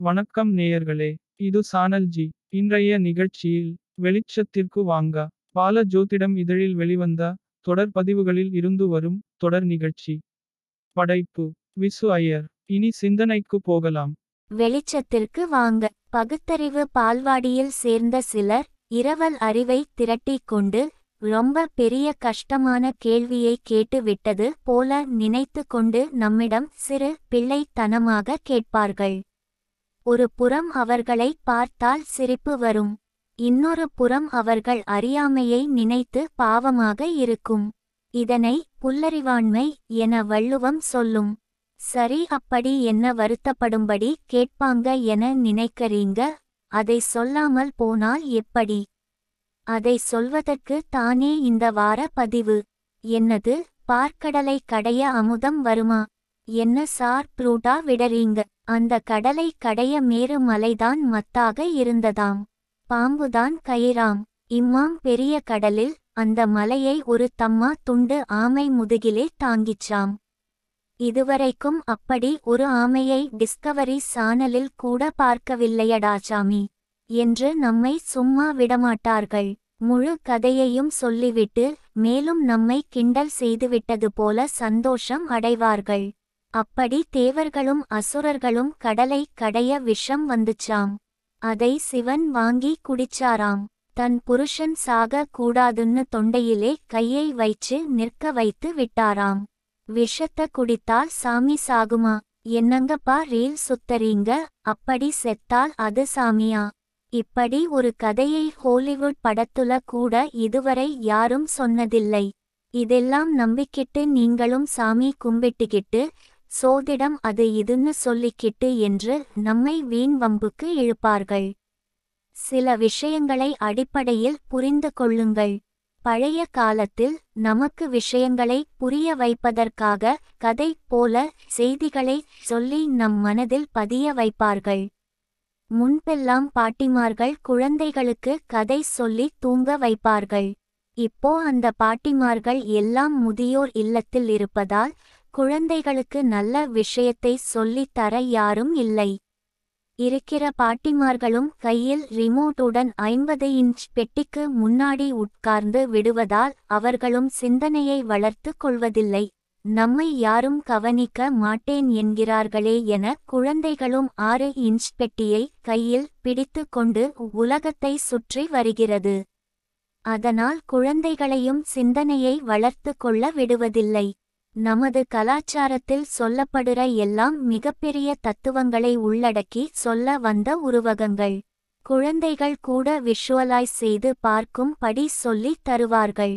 வணக்கம் நேயர்களே இது சானல்ஜி. இன்றைய நிகழ்ச்சியில் வெளிச்சத்திற்கு வாங்க. பால ஜோதிடம் இதழில் வெளிவந்த தொடர் பதிவுகளில் இருந்து வரும் தொடர் நிகழ்ச்சி. படைப்பு விசு ஐயர். இனி சிந்தனைக்கு போகலாம். வெளிச்சத்திற்கு வாங்க. பகுத்தறிவு பால்வாடியில் சேர்ந்த சிலர் இரவல் அறிவை திரட்டிக் கொண்டு ரொம்ப பெரிய கஷ்டமான கேள்வியை கேட்டு விட்டது போல நினைத்து கொண்டு நம்மிடம் சிறு பிள்ளைத்தனமாக கேட்பார்கள். ஒரு புறம் அவர்களை பார்த்தால் சிரிப்பு வரும். இன்னொரு புறம் அவர்கள் அறியாமையை நினைத்து பாவமாக இருக்கும். இதனை புல்லறிவாண்மை என வள்ளுவம் சொல்லும். சரி அப்படி என்ன வருத்தப்படும்படி கேட்பாங்க என நினைக்கறீங்க? அதை சொல்லாமல் போனால் எப்படி? அதை சொல்வதற்கு தானே இந்த வார பதிவு. என்னது? பார்க்கடலை கடைய அமுதம் வருமா? என்ன சார் ப்ரூட்டா விடறீங்க? அந்த கடலை கடைய மேறு மலைதான் மத்தாக இருந்ததாம். பாம்புதான் கயிறாம். இம்மாம் பெரிய கடலில் அந்த மலையை ஒரு தம்மா துண்டு ஆமை முதுகிலே தாங்கிச்சாம். இதுவரைக்கும் அப்படி ஒரு ஆமையை டிஸ்கவரி சானலில் கூட பார்க்கவில்லையடாச்சாமி என்று நம்மை சும்மா விடமாட்டார்கள். முழு கதையையும் சொல்லிவிட்டு மேலும் நம்மை கிண்டல் செய்துவிட்டது போல சந்தோஷம் அடைவார்கள். அப்படி தேவர்களும் அசுரர்களும் கடலை கடைய விஷம் வந்துச்சாம். அதை சிவன் வாங்கி குடிச்சாராம். தன் புருஷன் சாக கூடாதுன்னு தொண்டையிலே கையை வைச்சு நிற்க வைத்து விட்டாராம். விஷத்த குடித்தால் சாமி சாகுமா? என்னங்கப்பா ரீல் சுத்தறீங்க? அப்படி செத்தால் அது சாமியா? இப்படி ஒரு கதையை ஹாலிவுட் படத்துல கூட இதுவரை யாரும் சொன்னதில்லை. இதெல்லாம் நம்பிக்கிட்டு நீங்களும் சாமி கும்பிட்டுக்கிட்டு சோதிடம் அது இதுன்னு சொல்லிக்கிட்டு என்று நம்மை வீண் வம்புக்கு இழுப்பார்கள். சில விஷயங்களை அடிப்படையில் புரிந்து கொள்ளுங்கள். பழைய காலத்தில் நமக்கு விஷயங்களை புரிய வைப்பதற்காக கதை போல செய்திகளை சொல்லி நம் மனதில் பதிய வைப்பார்கள். முன்பெல்லாம் பாட்டிமார்கள் குழந்தைகளுக்கு கதை சொல்லி தூங்க வைப்பார்கள். இப்போ அந்த பாட்டிமார்கள் எல்லாம் முதியோர் இல்லத்தில் இருப்பதால் குழந்தைகளுக்கு நல்ல விஷயத்தை சொல்லித் தர யாரும் இல்லை. இருக்கிற பாட்டிமார்களும் கையில் ரிமோட்டுடன் ஐம்பது இன்ச் பெட்டிக்கு முன்னாடி உட்கார்ந்து விடுவதால் அவர்களும் சிந்தனையை வளர்த்து கொள்வதில்லை. நம்மை யாரும் கவனிக்க மாட்டேன் என்கிறார்களே என குழந்தைகளும் ஆறு இன்ச் பெட்டியை கையில் பிடித்து கொண்டு உலகத்தை சுற்றி வருகிறது. அதனால் குழந்தைகளையும் சிந்தனையை வளர்த்து கொள்ள விடுவதில்லை. நமது கலாச்சாரத்தில் சொல்லப்படுற எல்லாம் மிகப்பெரிய தத்துவங்களை உள்ளடக்கி சொல்ல வந்த உருவகங்கள். குழந்தைகள் கூட விஷுவலைஸ் செய்து பார்க்கும் படி சொல்லி தருவார்கள்.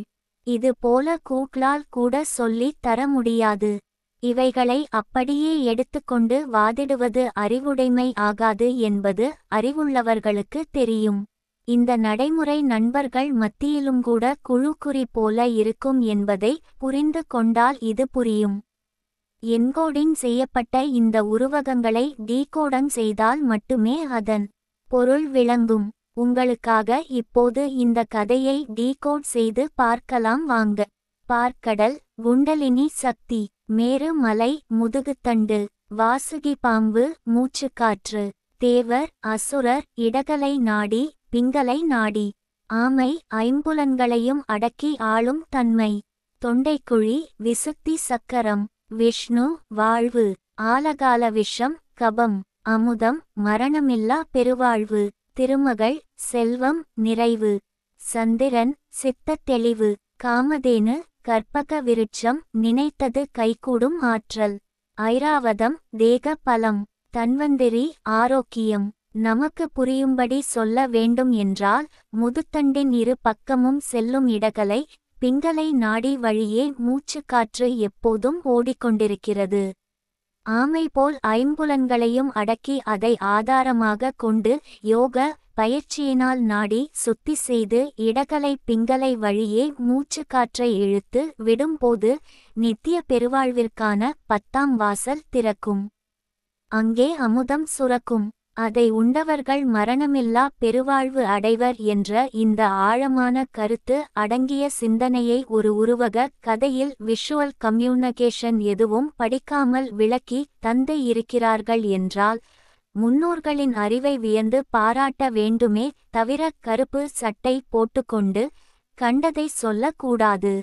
இது போல கூக்ளால் கூட சொல்லி தர முடியாது. இவைகளை அப்படியே எடுத்துக்கொண்டு வாதிடுவது அறிவுடைமை ஆகாது என்பது அறிவுள்ளவர்களுக்கு தெரியும். இந்த நடைமுறை நண்பர்கள் மத்தியிலும் கூட குழுக்குறி போல இருக்கும் என்பதை புரிந்து கொண்டால் இது புரியும். என்கோடிங் செய்யப்பட்ட இந்த உருவகங்களை டீகோடங் செய்தால் மட்டுமே அதன் பொருள் விளங்கும். உங்களுக்காக இப்போது இந்த கதையை டீகோட் செய்து பார்க்கலாம் வாங்க. பார்க்கடல் குண்டலினி சக்தி மேரு மலை முதுகுத்தண்டு வாசுகி பாம்பு மூச்சுக்காற்று தேவர் அசுரர் இடகலை நாடி பிங்களை நாடி ஆமை ஐம்புலன்களையும் அடக்கி ஆளும் தன்மை. தொண்டைக்குழி விசுத்தி சக்கரம். விஷ்ணு வாழ்வு. ஆலகால விஷம் கபம். அமுதம் மரணமில்லா பெருவாழ்வு. திருமகள் செல்வம் நிறைவு. சந்திரன் சித்தத் தெளிவு. காமதேனு கற்பக விருட்சம் நினைத்தது கைகூடும் ஆற்றல். ஐராவதம் தேக பலம். தன்வந்திரி ஆரோக்கியம். நமக்கு புரியும்படி சொல்ல வேண்டும் என்றால் முதுத்தண்டின் இரு பக்கமும் செல்லும் இடகலை பிங்களை நாடி வழியே மூச்சுக்காற்று எப்போதும் ஓடிக்கொண்டிருக்கிறது. ஆமை போல் ஐம்புலன்களையும் அடக்கி அதை ஆதாரமாக கொண்டு யோக பயிற்சியினால் நாடி சுத்தி செய்து இடகலை பிங்களை வழியே மூச்சுக்காற்றை இழுத்து விடும்போது நித்திய பெருவாழ்விற்கான பத்தாம் வாசல் திறக்கும். அங்கே அமுதம் சுரக்கும். அதை உண்டவர்கள் மரணமில்லா பெருவாழ்வு அடைவர் என்ற இந்த ஆழமான கருத்து அடங்கிய சிந்தனையை ஒரு உருவக கதையில் விஷுவல் கம்யூனிகேஷன் எதுவும் படிக்காமல் விளக்கி தந்து இருக்கிறார்கள் என்றால் முன்னோர்களின் அறிவை வியந்து பாராட்ட வேண்டுமே தவிர கருப்பு சட்டை போட்டுக்கொண்டு கண்டதை சொல்லக்கூடாது.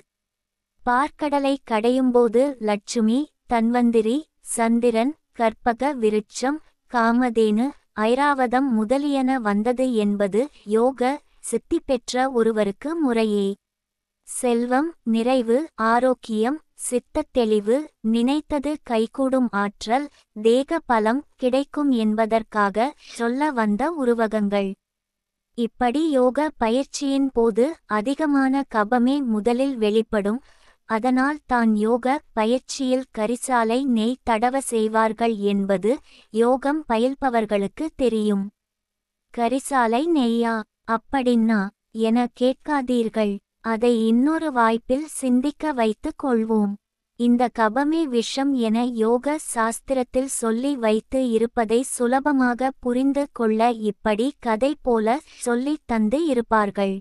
பார்க்கடலை கடையும்போது லட்சுமி தன்வந்திரி சந்திரன் கற்பக விருட்சம் காமதேனு ஐராவதம் முதலியன வந்தது என்பது யோக சித்தி பெற்ற ஒருவருக்கு முறையே. செல்வம் நிறைவு ஆரோக்கியம் சித்தத் தெளிவு நினைத்தது கைகூடும் ஆற்றல் தேக பலம் கிடைக்கும் என்பதற்காக சொல்ல வந்த உருவகங்கள். இப்படி யோக பயிற்சியின் போது அதிகமான கபமே முதலில் வெளிப்படும் அதனால் தான் யோக பயிற்சியில் கரிசாலை நெய் தடவ செய்வார்கள் என்பது யோகம் பயில்பவர்களுக்கு தெரியும். கரிசாலை நெய்யா? அப்படின்னா என கேட்காதீர்கள். அதை இன்னொரு வாய்ப்பில் சிந்திக்க வைத்துக் கொள்வோம். இந்த கபமே விஷம் என யோக சாஸ்திரத்தில் சொல்லி வைத்து இருப்பதை சுலபமாக புரிந்து கொள்ள இப்படி கதை போல சொல்லித் தந்து இருப்பார்கள்.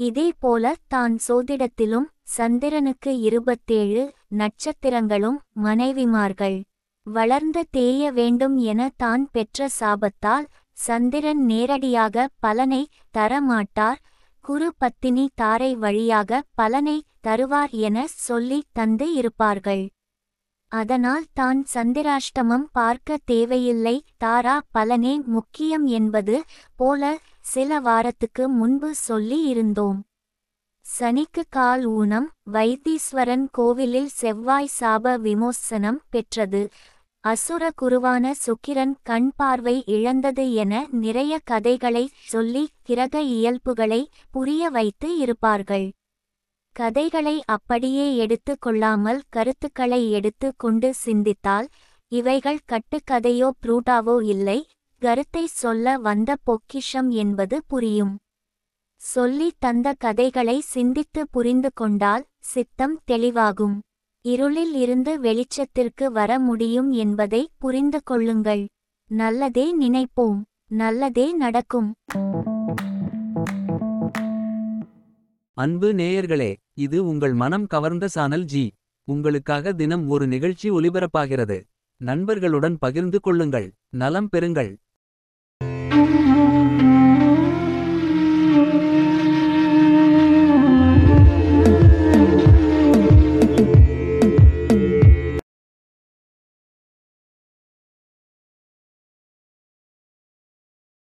இதேபோல தான் சோதிடத்திலும் சந்திரனுக்கு இருபத்தேழு நட்சத்திரங்களும் மனைவிமார்கள். வளர்ந்து தேய வேண்டும் என தான் பெற்ற சாபத்தால் சந்திரன் நேரடியாக பலனை தரமாட்டார். குரு பத்தினி தாரை வழியாக பலனை தருவார் என சொல்லி தந்து இருப்பார்கள். அதனால் தான் சந்திராஷ்டமம் பார்க்க தேவையில்லை. தாரா பலனே முக்கியம் என்பது போல சில வாரத்துக்கு முன்பு சொல்லி இருந்தோம். சனிக்கு கால் ஊனம் வைத்தீஸ்வரன் கோவிலில் செவ்வாய் சாப விமோசனம் பெற்றது. அசுர குருவான சுக்கிரன் கண் பார்வை இழந்தது என நிறைய கதைகளை சொல்லி கிரக இயல்புகளை புரிய வைத்து இருப்பார்கள். கதைகளை அப்படியே எடுத்து கொள்ளாமல் கருத்துக்களை எடுத்து கொண்டு சிந்தித்தால் இவைகள் கட்டுக்கதையோ ப்ரூட்டாவோ இல்லை. கருத்தை சொல்ல வந்த பொக்கிஷம் என்பது புரியும். சொல்லி தந்த கதைகளை சிந்தித்து புரிந்து கொண்டால் சித்தம் தெளிவாகும். இருளில் இருந்து வெளிச்சத்திற்கு வர முடியும் என்பதை புரிந்து கொள்ளுங்கள். நல்லதே நினைப்போம். நல்லதே நடக்கும். அன்பு நேயர்களே இது உங்கள் மனம் கவர்ந்த சானல் ஜி. உங்களுக்காக தினம் ஒரு நிகழ்ச்சி ஒலிபரப்பாகிறது. நண்பர்களுடன் பகிர்ந்து கொள்ளுங்கள். நலம் பெறுங்கள்.